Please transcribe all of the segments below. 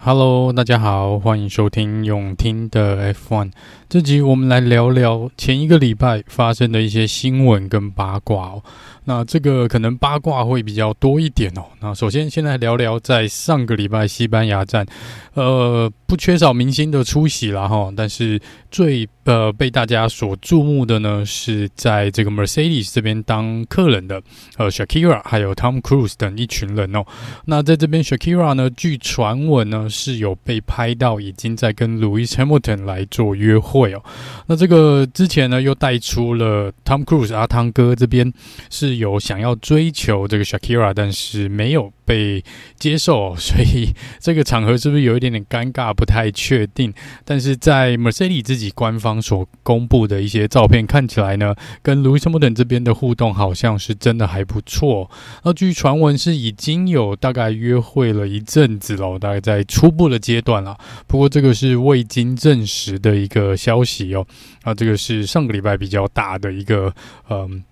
Hello，大家好，欢迎收听永听的 F One。这集我们来聊聊前一个礼拜发生的一些新闻跟八卦哦。那这个可能八卦会比较多一点哦。那首先，先来聊聊在上个礼拜西班牙站，呃，不缺少明星的出席啦哈。但是最呃被大家所注目的呢，是在这个 Mercedes 这边当客人的呃 Shakira 还有 Tom Cruise 等一群人哦。那在这边 Shakira 呢，据传闻呢是有被拍到已经在跟 Lewis Hamilton 来做约会哦。那这个之前呢又带出了 Tom Cruise 阿汤哥这边是。有想要追求这个 Shakira，但是没有被接受，所以这个场合是不是有一点点尴尬？不太确定。但是在 Mercedes 自己官方所公布的一些照片看起来呢，跟 Louis Hamilton 这边的互动好像是真的还不错。那据传闻是已经有大概约会了一阵子了，大概在初步的阶段了。不过这个是未经证实的一个消息哦。那这个是上个礼拜比较大的一个嗯。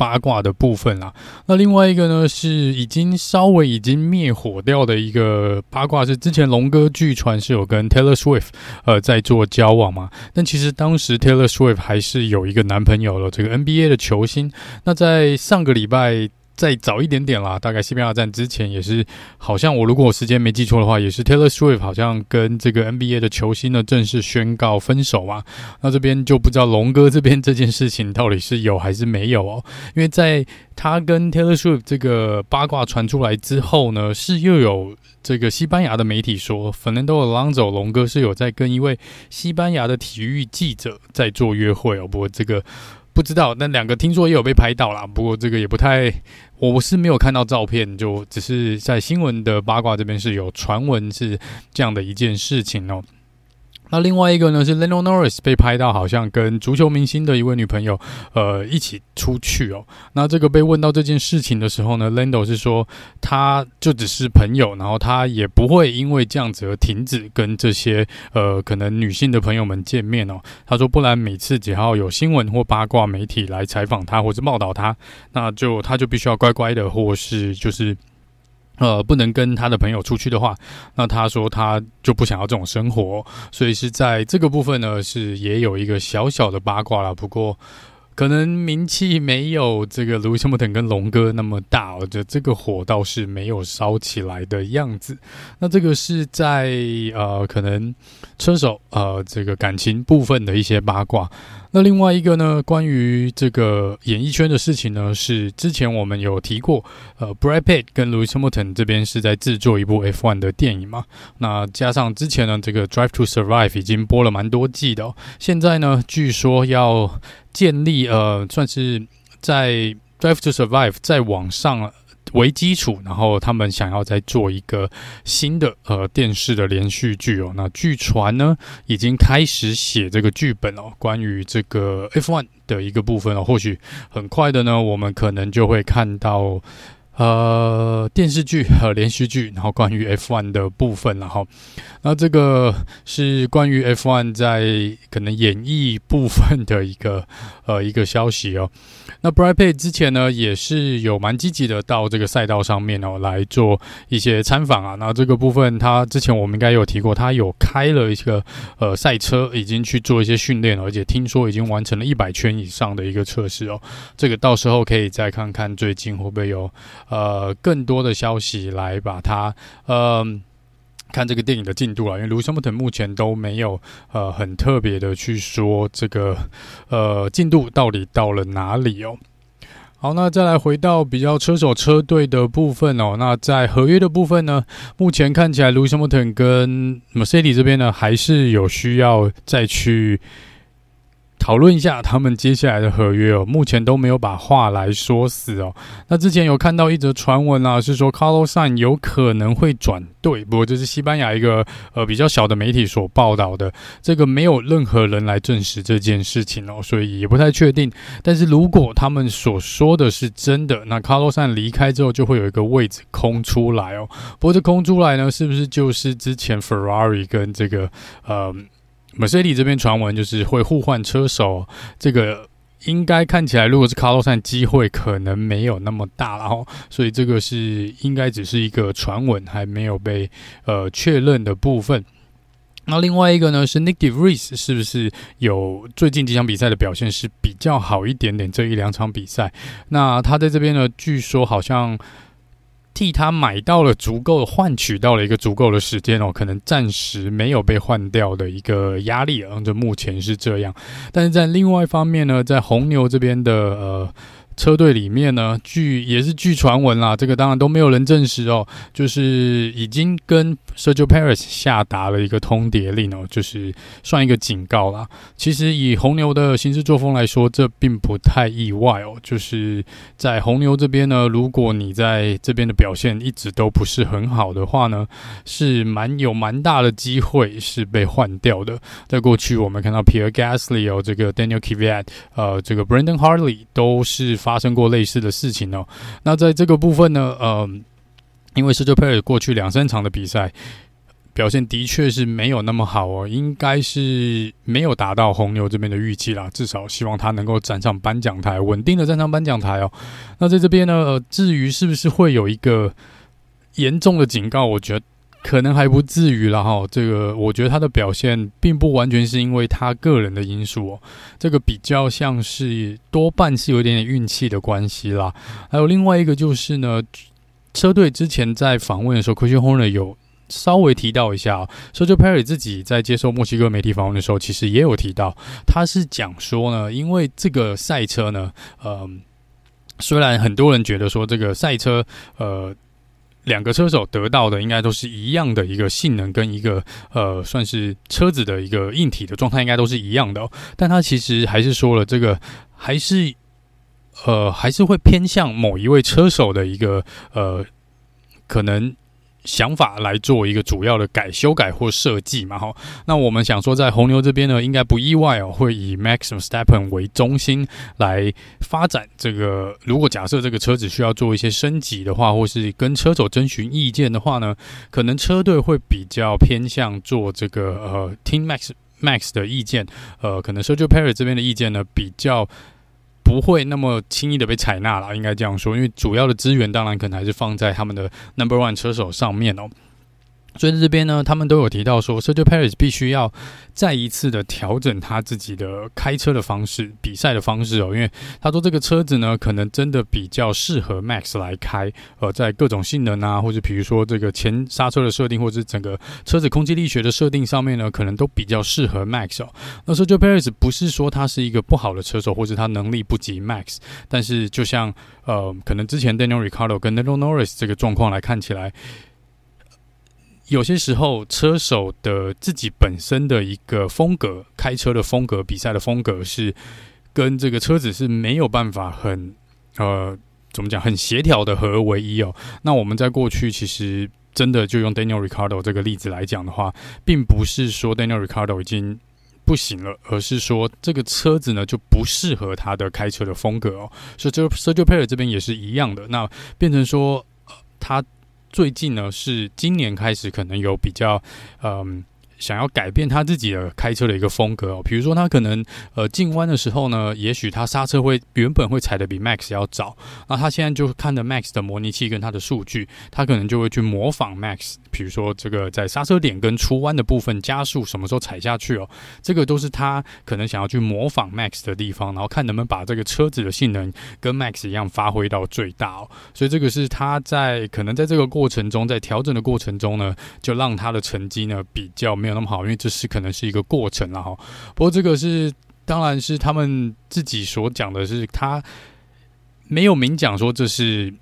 八卦的部分啦，那另外一个呢是已经稍微已经灭火掉的一个八卦，是之前龙哥据传是有跟 Taylor Swift 呃在做交往嘛，但其实当时 Taylor Swift 还是有一个男朋友了，这个 NBA 的球星。那在上个礼拜。再早一点点啦，大概西班牙站之前也是，好像我如果我时间没记错的话，也是 Taylor Swift 好像跟这个 NBA 的球星呢正式宣告分手嘛。那这边就不知道龙哥这边这件事情到底是有还是没有哦。因为在他跟 Taylor Swift 这个八卦传出来之后呢，是又有这个西班牙的媒体说，Fernando Alonso 龙哥是有在跟一位西班牙的体育记者在做约会哦。不过这个。不知道，那两个听说也有被拍到啦。不过这个也不太，我是没有看到照片，就只是在新闻的八卦这边是有传闻是这样的一件事情哦。那另外一个呢是 Lando Norris 被拍到好像跟足球明星的一位女朋友呃一起出去哦。那这个被问到这件事情的时候呢，Lando 是说他就只是朋友，然后他也不会因为这样子而停止跟这些呃可能女性的朋友们见面哦。他说不然每次只要有新闻或八卦媒体来采访他或者报道他，那就他就必须要乖乖的，或是就是。呃，不能跟他的朋友出去的话，那他说他就不想要这种生活，所以是在这个部分呢，是也有一个小小的八卦啦。不过，可能名气没有这个 Lewis Hamilton 跟龙哥那么大，我觉得这个火倒是没有烧起来的样子。那这个是在呃，可能车手呃这个感情部分的一些八卦。那另外一个呢，关于这个演艺圈的事情呢，是之前我们有提过，呃，Brad Pitt 跟 Louis Hamilton 这边是在制作一部 F1 的电影嘛。那加上之前呢，这个 Drive to Survive 已经播了蛮多季的哦。现在呢，据说要建立呃，算是在 Drive to Survive 在网上。为基础，然后他们想要再做一个新的呃电视的连续剧哦。那据传呢，已经开始写这个剧本哦，关于这个 F1 的一个部分哦。或许很快的呢，我们可能就会看到。呃，电视剧和连续剧，然后关于 F1 的部分，然后，那这个是关于 F1 在可能演艺部分的一个 呃一个消息哦。那 Brad Pitt 之前呢也是有蛮积极的到这个赛道上面哦来做一些参访啊。那这个部分他之前我们应该有提过，他有开了一个呃赛车，已经去做一些训练，而且听说已经完成了一百圈以上的一个测试哦。这个到时候可以再看看最近会不会有。呃，更多的消息来把它呃看这个电影的进度了，因为卢森堡特目前都没有呃很特别的去说这个呃进度到底到了哪里哦。好，那再来回到比较车手车队的部分哦。那在合约的部分呢，目前看起来，Lewis Hamilton 跟 Mercedes 这边呢，还是有需要再去。讨论一下他们接下来的合约哦，目前都没有把话来说死哦。那之前有看到一则传闻啊，是说 Carlos San 有可能会转队，不过这是西班牙一个呃比较小的媒体所报道的，这个没有任何人来证实这件事情哦，所以也不太确定。但是如果他们所说的是真的，那 Carlos San 离开之后就会有一个位置空出来哦。不过这空出来呢，是不是就是之前 Ferrari 跟这个呃？Mercedes 这边传闻就是会互换车手，这个应该看起来，如果是卡洛山，机会可能没有那么大了哈，所以这个是应该只是一个传闻，还没有被呃确认的部分。那另外一个呢是 Nick DeVries 是不是有最近几场比赛的表现是比较好一点点？这一两场比赛，那他在这边呢，据说好像。替他买到了足够的，换取到了一个足够的时间哦，可能暂时没有被换掉的一个压力嗯，就目前是这样。但是在另外一方面呢，在红牛这边的呃。车队里面呢，据也是据传闻啦，这个当然都没有人证实哦，就是已经跟 Sergio Perez 下达了一个通牒令哦，就是算一个警告啦。其实以红牛的行事作风来说，这并不太意外哦。就是在红牛这边呢，如果你在这边的表现一直都不是很好的话呢，是蛮有蛮大的机会是被换掉的。在过去我们看到 Pierre Gasly 哦，这个 Daniel k v i a t 呃，这个 Brandon Hartley 都是发。发生过类似的事情哦。那在这个部分呢，呃，因为19 pair 过去两三场的比赛表现的确是没有那么好哦，应该是没有达到红牛这边的预期啦。至少希望他能够站上颁奖台，稳定的站上颁奖台哦。那在这边呢，呃，至于是不是会有一个严重的警告，我觉得。可能还不至于了哈，这个我觉得他的表现并不完全是因为他个人的因素哦，这个比较像是多半是有一点点运气的关系啦。还有另外一个就是呢，车队之前在访问的时候，Christian Horn 有稍微提到一下，Sergio Perez 自己在接受墨西哥媒体访问的时候，其实也有提到，他是讲说呢，因为这个赛车呢，呃，虽然很多人觉得说这个赛车，呃。两个车手得到的应该都是一样的一个性能跟一个呃，算是车子的一个硬体的状态，应该都是一样的。但他其实还是说了，这个还是呃，还是会偏向某一位车手的一个呃，可能。想法来做一个主要的改修改或设计嘛，哈。那我们想说，在红牛这边呢，应该不意外哦，会以 Max Verstappen 为中心来发展这个。如果假设这个车子需要做一些升级的话，或是跟车手征询意见的话呢，可能车队会比较偏向做这个呃，听 Max Max 的意见。呃，可能 Sergio Perez 这边的意见呢，比较。不会那么轻易的被采纳了，应该这样说，因为主要的资源当然可能还是放在他们的 Number One 车手上面哦。所以这边呢，他们都有提到说，Sergio Perez 必须要再一次的调整他自己的开车的方式、比赛的方式哦，因为他说这个车子呢，可能真的比较适合 Max 来开，呃，在各种性能啊，或者比如说这个前刹车的设定，或者整个车子空气力学的设定上面呢，可能都比较适合 Max 哦。那 Sergio Perez 不是说他是一个不好的车手，或者他能力不及 Max，但是就像呃，可能之前 Daniel r i c a r d o 跟 Lando Norris 这个状况来看起来。有些时候，车手的自己本身的一个风格，开车的风格，比赛的风格是跟这个车子是没有办法很呃，怎么讲，很协调的合而为一哦。那我们在过去其实真的就用 Daniel Ricciardo 这个例子来讲的话，并不是说 Daniel Ricciardo 已经不行了，而是说这个车子呢就不适合他的开车的风格哦。所以，这 Sergio Perez 这边也是一样的，那变成说，呃，他。最近呢，是今年开始可能有比较，嗯。想要改变他自己的开车的一个风格哦，比如说他可能呃进弯的时候呢，也许他刹车会原本会踩得比 Max 要早，那他现在就看着 Max 的模拟器跟他的数据，他可能就会去模仿 Max，比如说这个在刹车点跟出弯的部分加速什么时候踩下去哦，这个都是他可能想要去模仿 Max 的地方，然后看能不能把这个车子的性能跟 Max 一样发挥到最大哦，所以这个是他在可能在这个过程中，在调整的过程中呢，就让他的成绩呢比较没有。那么好，因为这是可能是一个过程了哈。不过这个是，当然是他们自己所讲的，是他没有明讲说这是。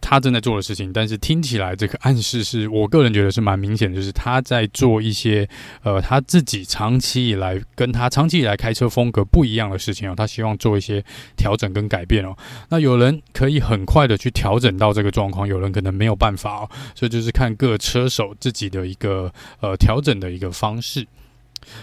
他正在做的事情，但是听起来这个暗示是我个人觉得是蛮明显，就是他在做一些呃他自己长期以来跟他长期以来开车风格不一样的事情哦，他希望做一些调整跟改变哦。那有人可以很快的去调整到这个状况，有人可能没有办法哦，所以就是看各车手自己的一个呃调整的一个方式。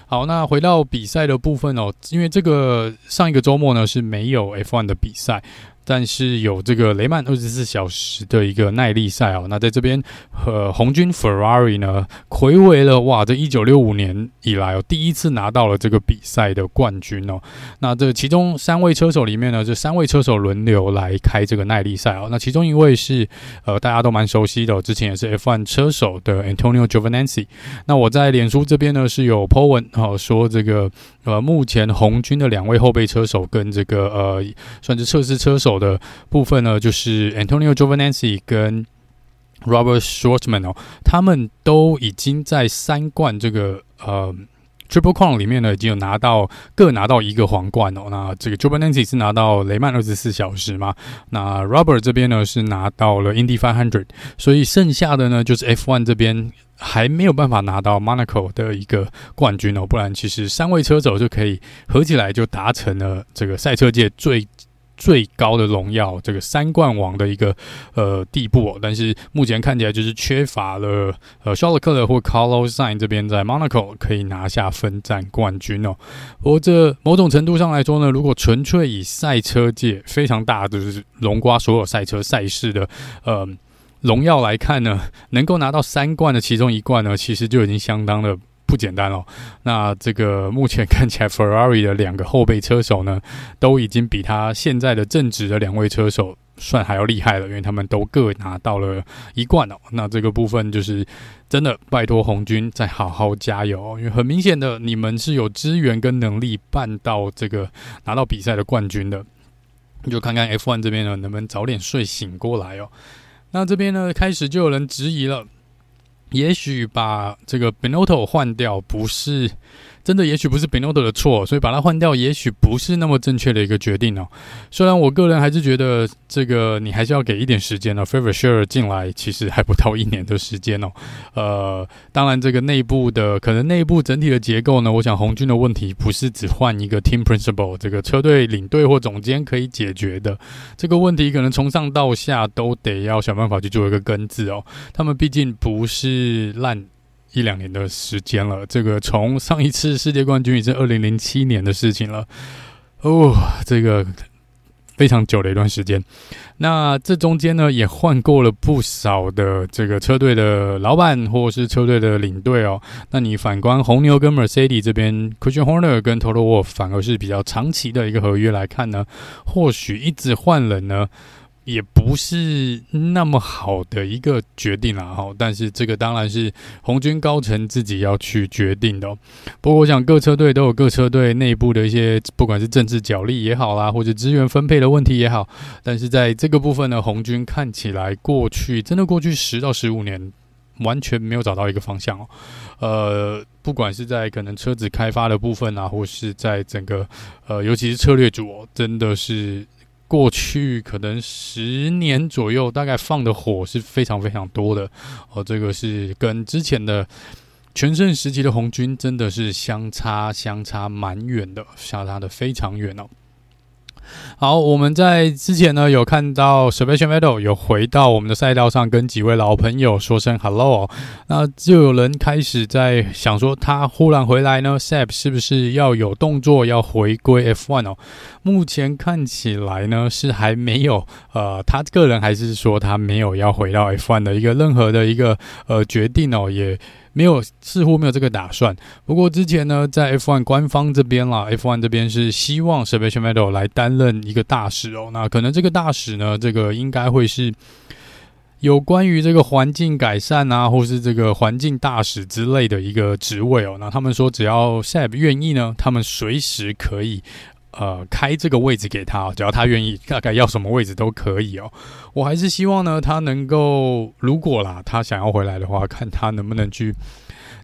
好，那回到比赛的部分哦，因为这个上一个周末呢是没有 F1 的比赛。但是有这个雷曼二十四小时的一个耐力赛哦，那在这边呃红军 Ferrari 呢，睽违了哇，这一九六五年以来哦，第一次拿到了这个比赛的冠军哦。那这其中三位车手里面呢，这三位车手轮流来开这个耐力赛哦。那其中一位是呃大家都蛮熟悉的，之前也是 F1 车手的 Antonio Giovinazzi。那我在脸书这边呢是有 po 文哦，说这个呃目前红军的两位后备车手跟这个呃算是测试车手。的部分呢，就是 Antonio Giovinazzi 跟 Robert Shwartzman 哦，他们都已经在三冠这个呃 Triple Crown 里面呢，已经有拿到各拿到一个皇冠哦。那这个 Giovinazzi 是拿到雷曼二十四小时嘛？那 Robert 这边呢是拿到了 Indy 500，所以剩下的呢就是 F1 这边还没有办法拿到 Monaco 的一个冠军哦。不然其实三位车手就可以合起来就达成了这个赛车界最。最高的荣耀，这个三冠王的一个呃地步哦，但是目前看起来就是缺乏了呃肖尔克勒或 Carlos Sainz 这边在 Monaco 可以拿下分站冠军哦。不过这某种程度上来说呢，如果纯粹以赛车界非常大的就是龙瓜所有赛车赛事的呃荣耀来看呢，能够拿到三冠的其中一冠呢，其实就已经相当的。不简单哦，那这个目前看起来，Ferrari 的两个后备车手呢，都已经比他现在的正职的两位车手算还要厉害了，因为他们都各拿到了一冠哦。那这个部分就是真的，拜托红军再好好加油哦，因为很明显的，你们是有资源跟能力办到这个拿到比赛的冠军的。你就看看 F1 这边呢，能不能早点睡醒过来哦。那这边呢，开始就有人质疑了。也许把这个 Benotto 换掉不是。真的也许不是 Binotto 的错，所以把它换掉也许不是那么正确的一个决定哦。虽然我个人还是觉得这个你还是要给一点时间哦。Fred Vasseur 进来其实还不到一年的时间哦。呃，当然这个内部的可能内部整体的结构呢，我想红军的问题不是只换一个 Team Principal 这个车队领队或总监可以解决的。这个问题可能从上到下都得要想办法去做一个根治哦。他们毕竟不是烂。一两年的时间了，这个从上一次世界冠军已经二零零七年的事情了，哦，这个非常久的一段时间。那这中间呢，也换过了不少的这个车队的老板或是车队的领队哦。那你反观红牛跟 Mercedes 这边，Christian Horner 跟 Toto Wolff 反而是比较长期的一个合约来看呢，或许一直换人呢。也不是那么好的一个决定啦，哈。但是这个当然是红军高层自己要去决定的。不过我想各车队都有各车队内部的一些，不管是政治角力也好啦，或者资源分配的问题也好。但是在这个部分呢，红军看起来过去真的过去十到十五年完全没有找到一个方向哦。呃，不管是在可能车子开发的部分啊，或是在整个呃，尤其是策略组，真的是。过去可能十年左右，大概放的火是非常非常多的哦。这个是跟之前的全盛时期的红军真的是相差相差蛮远的，相差的非常远哦。好，我们在之前呢有看到 Sebastian Vettel 有回到我们的赛道上，跟几位老朋友说声 Hello。那就有人开始在想说，他忽然回来呢，Seb 是不是要有动作要回归 F1 哦？目前看起来呢是还没有，呃，他个人还是说他没有要回到 F1 的一个任何的一个呃决定哦，也。没有，似乎没有这个打算。不过之前呢，在 F1 官方这边啦，F1 这边是希望 Sebastian Vettel 来担任一个大使哦。那可能这个大使呢，这个应该会是有关于这个环境改善啊，或是这个环境大使之类的一个职位哦。那他们说，只要 Seb 愿意呢，他们随时可以。呃，开这个位置给他，只要他愿意，大概要什么位置都可以哦。我还是希望呢，他能够，如果啦，他想要回来的话，看他能不能去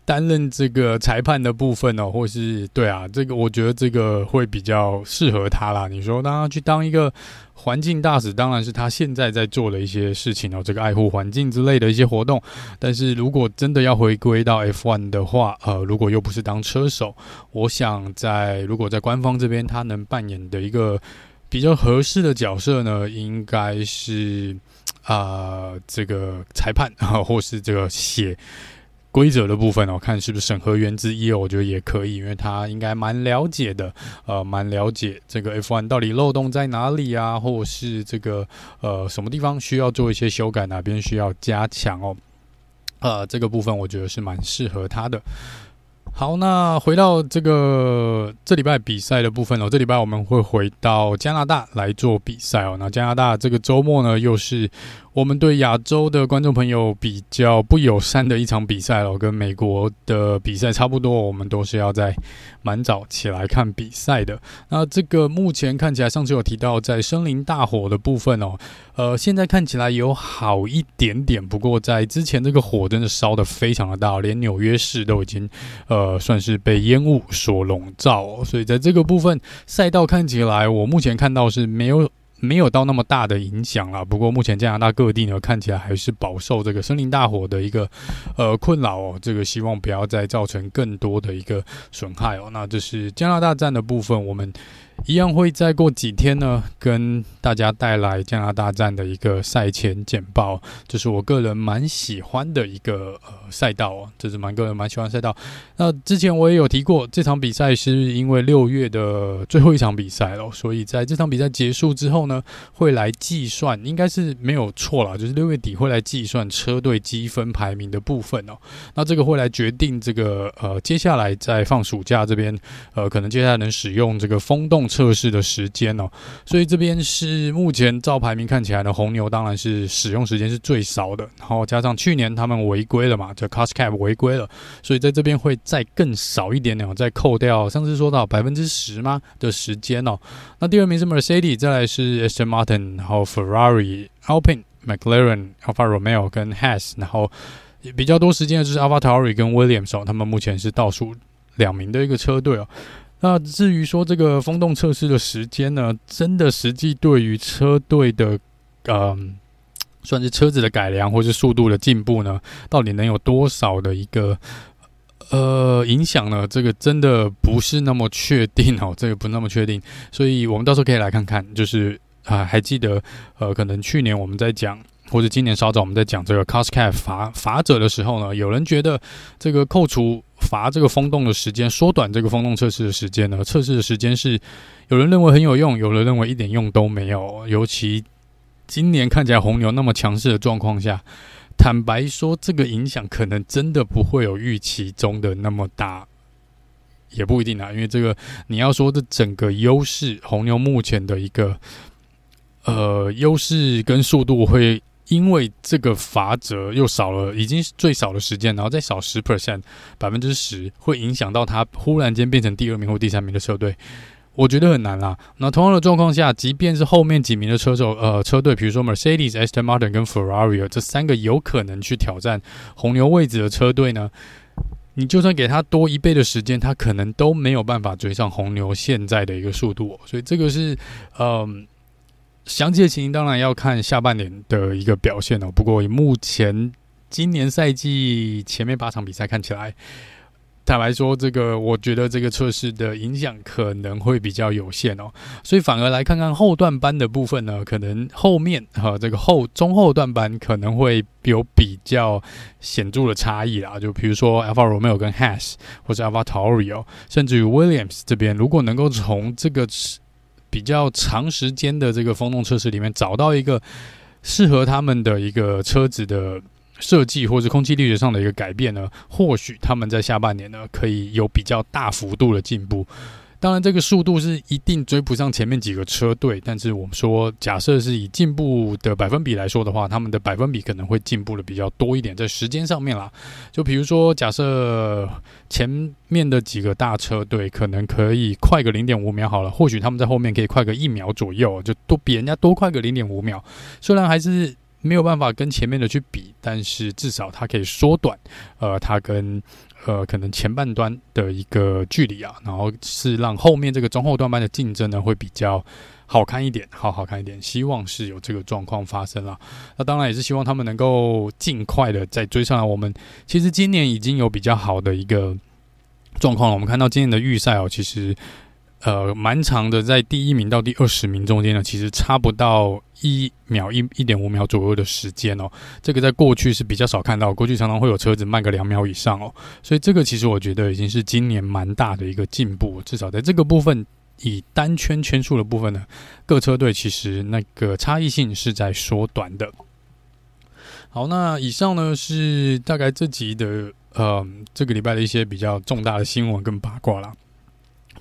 担任这个裁判的部分哦，或是对啊，这个我觉得这个会比较适合他啦。你说让他去当一个环境大使，当然是他现在在做的一些事情哦，这个爱护环境之类的一些活动。但是如果真的要回归到 F1 的话，呃，如果又不是当车手，我想在如果在官方这边他能扮演的一个比较合适的角色呢，应该是啊、这个裁判啊，或是这个写。规则的部分哦，看是不是审核员之一哦，我觉得也可以，因为他应该蛮了解的，呃，蛮了解这个 F one 到底漏洞在哪里啊，或是这个呃什么地方需要做一些修改，哪边需要加强哦，呃，这个部分我觉得是蛮适合他的。好，那回到这个这礼拜比赛的部分哦，这礼拜我们会回到加拿大来做比赛哦。那加拿大这个周末呢，又是我们对亚洲的观众朋友比较不友善的一场比赛哦，跟美国的比赛差不多，我们都是要在蛮早起来看比赛的。那这个目前看起来，上次有提到在森林大火的部分哦。呃，现在看起来有好一点点，不过在之前这个火真的烧得非常的大，连纽约市都已经呃呃算是被烟雾所笼罩，所以在这个部分赛道看起来，我目前看到是没有。没有到那么大的影响啦，不过目前加拿大各地呢，看起来还是饱受这个森林大火的一个呃困扰哦。这个希望不要再造成更多的一个损害哦。那这是加拿大站的部分，我们。一样会再过几天呢，跟大家带来加拿大站的一个赛前简报，这是我个人蛮喜欢的一个呃赛道哦，这是蛮个人蛮喜欢赛道。那之前我也有提过，这场比赛是因为六月的最后一场比赛了，所以在这场比赛结束之后呢，会来计算，应该是没有错啦，就是六月底会来计算车队积分排名的部分哦。那这个会来决定这个呃接下来在放暑假这边呃可能接下来能使用这个风洞。测试的时间哦，所以这边是目前照排名看起来的红牛当然是使用时间是最少的，然后加上去年他们违规了嘛，就 Cost Cap 违规了，所以在这边会再更少一点点，哦再扣掉上次说到百分之十吗的时间哦。那第二名是 Mercedes，再来是 Aston Martin，然后 Ferrari、Alpine、McLaren、Alfa Romeo 跟 Has，然后比较多时间的就是 AlphaTauri 跟 Williams 哦，他们目前是倒数两名的一个车队哦。那至于说这个风洞测试的时间呢，真的实际对于车队的，嗯、算是车子的改良或是速度的进步呢，到底能有多少的一个呃影响呢？这个真的不是那么确定哦，这个不那么确定，所以我们到时候可以来看看，就是啊、还记得呃，可能去年我们在讲。或者今年稍早我们在讲这个 cost cap 罚罚者的时候呢，有人觉得这个扣除罚这个风洞的时间，缩短这个风洞测试的时间呢，测试的时间是有人认为很有用，有人认为一点用都没有。尤其今年看起来红牛那么强势的状况下，坦白说，这个影响可能真的不会有预期中的那么大，也不一定啊。因为这个你要说的整个优势，红牛目前的一个呃优势跟速度会。因为这个罚则又少了，已经是最少的时间，然后再少十 percent，百分之十，会影响到他忽然间变成第二名或第三名的车队，我觉得很难啦。那同样的状况下，即便是后面几名的车手，呃，车队，比如说 Mercedes、Aston Martin 跟 Ferrari 这三个有可能去挑战红牛位置的车队呢，你就算给他多一倍的时间，他可能都没有办法追上红牛现在的一个速度。所以这个是，嗯。详细的情形当然要看下半年的一个表现哦。不过目前今年赛季前面八场比赛看起来，坦白说，这个我觉得这个测试的影响可能会比较有限哦。所以反而来看看后段班的部分呢，可能后面和这个后中后段班可能会有比较显著的差异啦。就比如说 Alfa Romeo 跟 Haas，或者 AlphaTauri 哦，甚至于 Williams 这边，如果能够从这个。比较长时间的这个风洞测试里面，找到一个适合他们的一个车子的设计，或者空气力学上的一个改变呢，或许他们在下半年呢，可以有比较大幅度的进步。当然，这个速度是一定追不上前面几个车队，但是我们说，假设是以进步的百分比来说的话，他们的百分比可能会进步的比较多一点，在时间上面啦。就比如说，假设前面的几个大车队可能可以快个零点五秒好了，或许他们在后面可以快个一秒左右，就都比人家多快个零点五秒。虽然还是没有办法跟前面的去比，但是至少它可以缩短，呃，它跟。呃可能前半段的一个距离啊，然后是让后面这个中后段班的竞争呢会比较好看一点，好好看一点。希望是有这个状况发生了。那当然也是希望他们能够尽快的再追上来。我们其实今年已经有比较好的一个状况了。我们看到今年的预赛哦，其实。呃，蛮长的，在第一名到第二十名中间呢，其实差不到一秒一一点五秒左右的时间哦。这个在过去是比较少看到，过去常常会有车子慢个两秒以上哦。所以这个其实我觉得已经是今年蛮大的一个进步，至少在这个部分，以单圈圈数的部分呢，各车队其实那个差异性是在缩短的。好，那以上呢是大概这集的呃这个礼拜的一些比较重大的新闻跟八卦啦。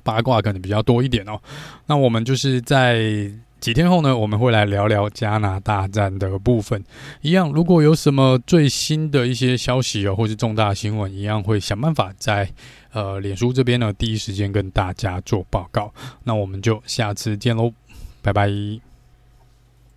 八卦可能比较多一点哦，那我们就是在几天后呢，我们会来聊聊加拿大站的部分。一样，如果有什么最新的一些消息哦，或是重大新闻，一样会想办法在呃脸书这边呢第一时间跟大家做报告。那我们就下次见喽，拜拜。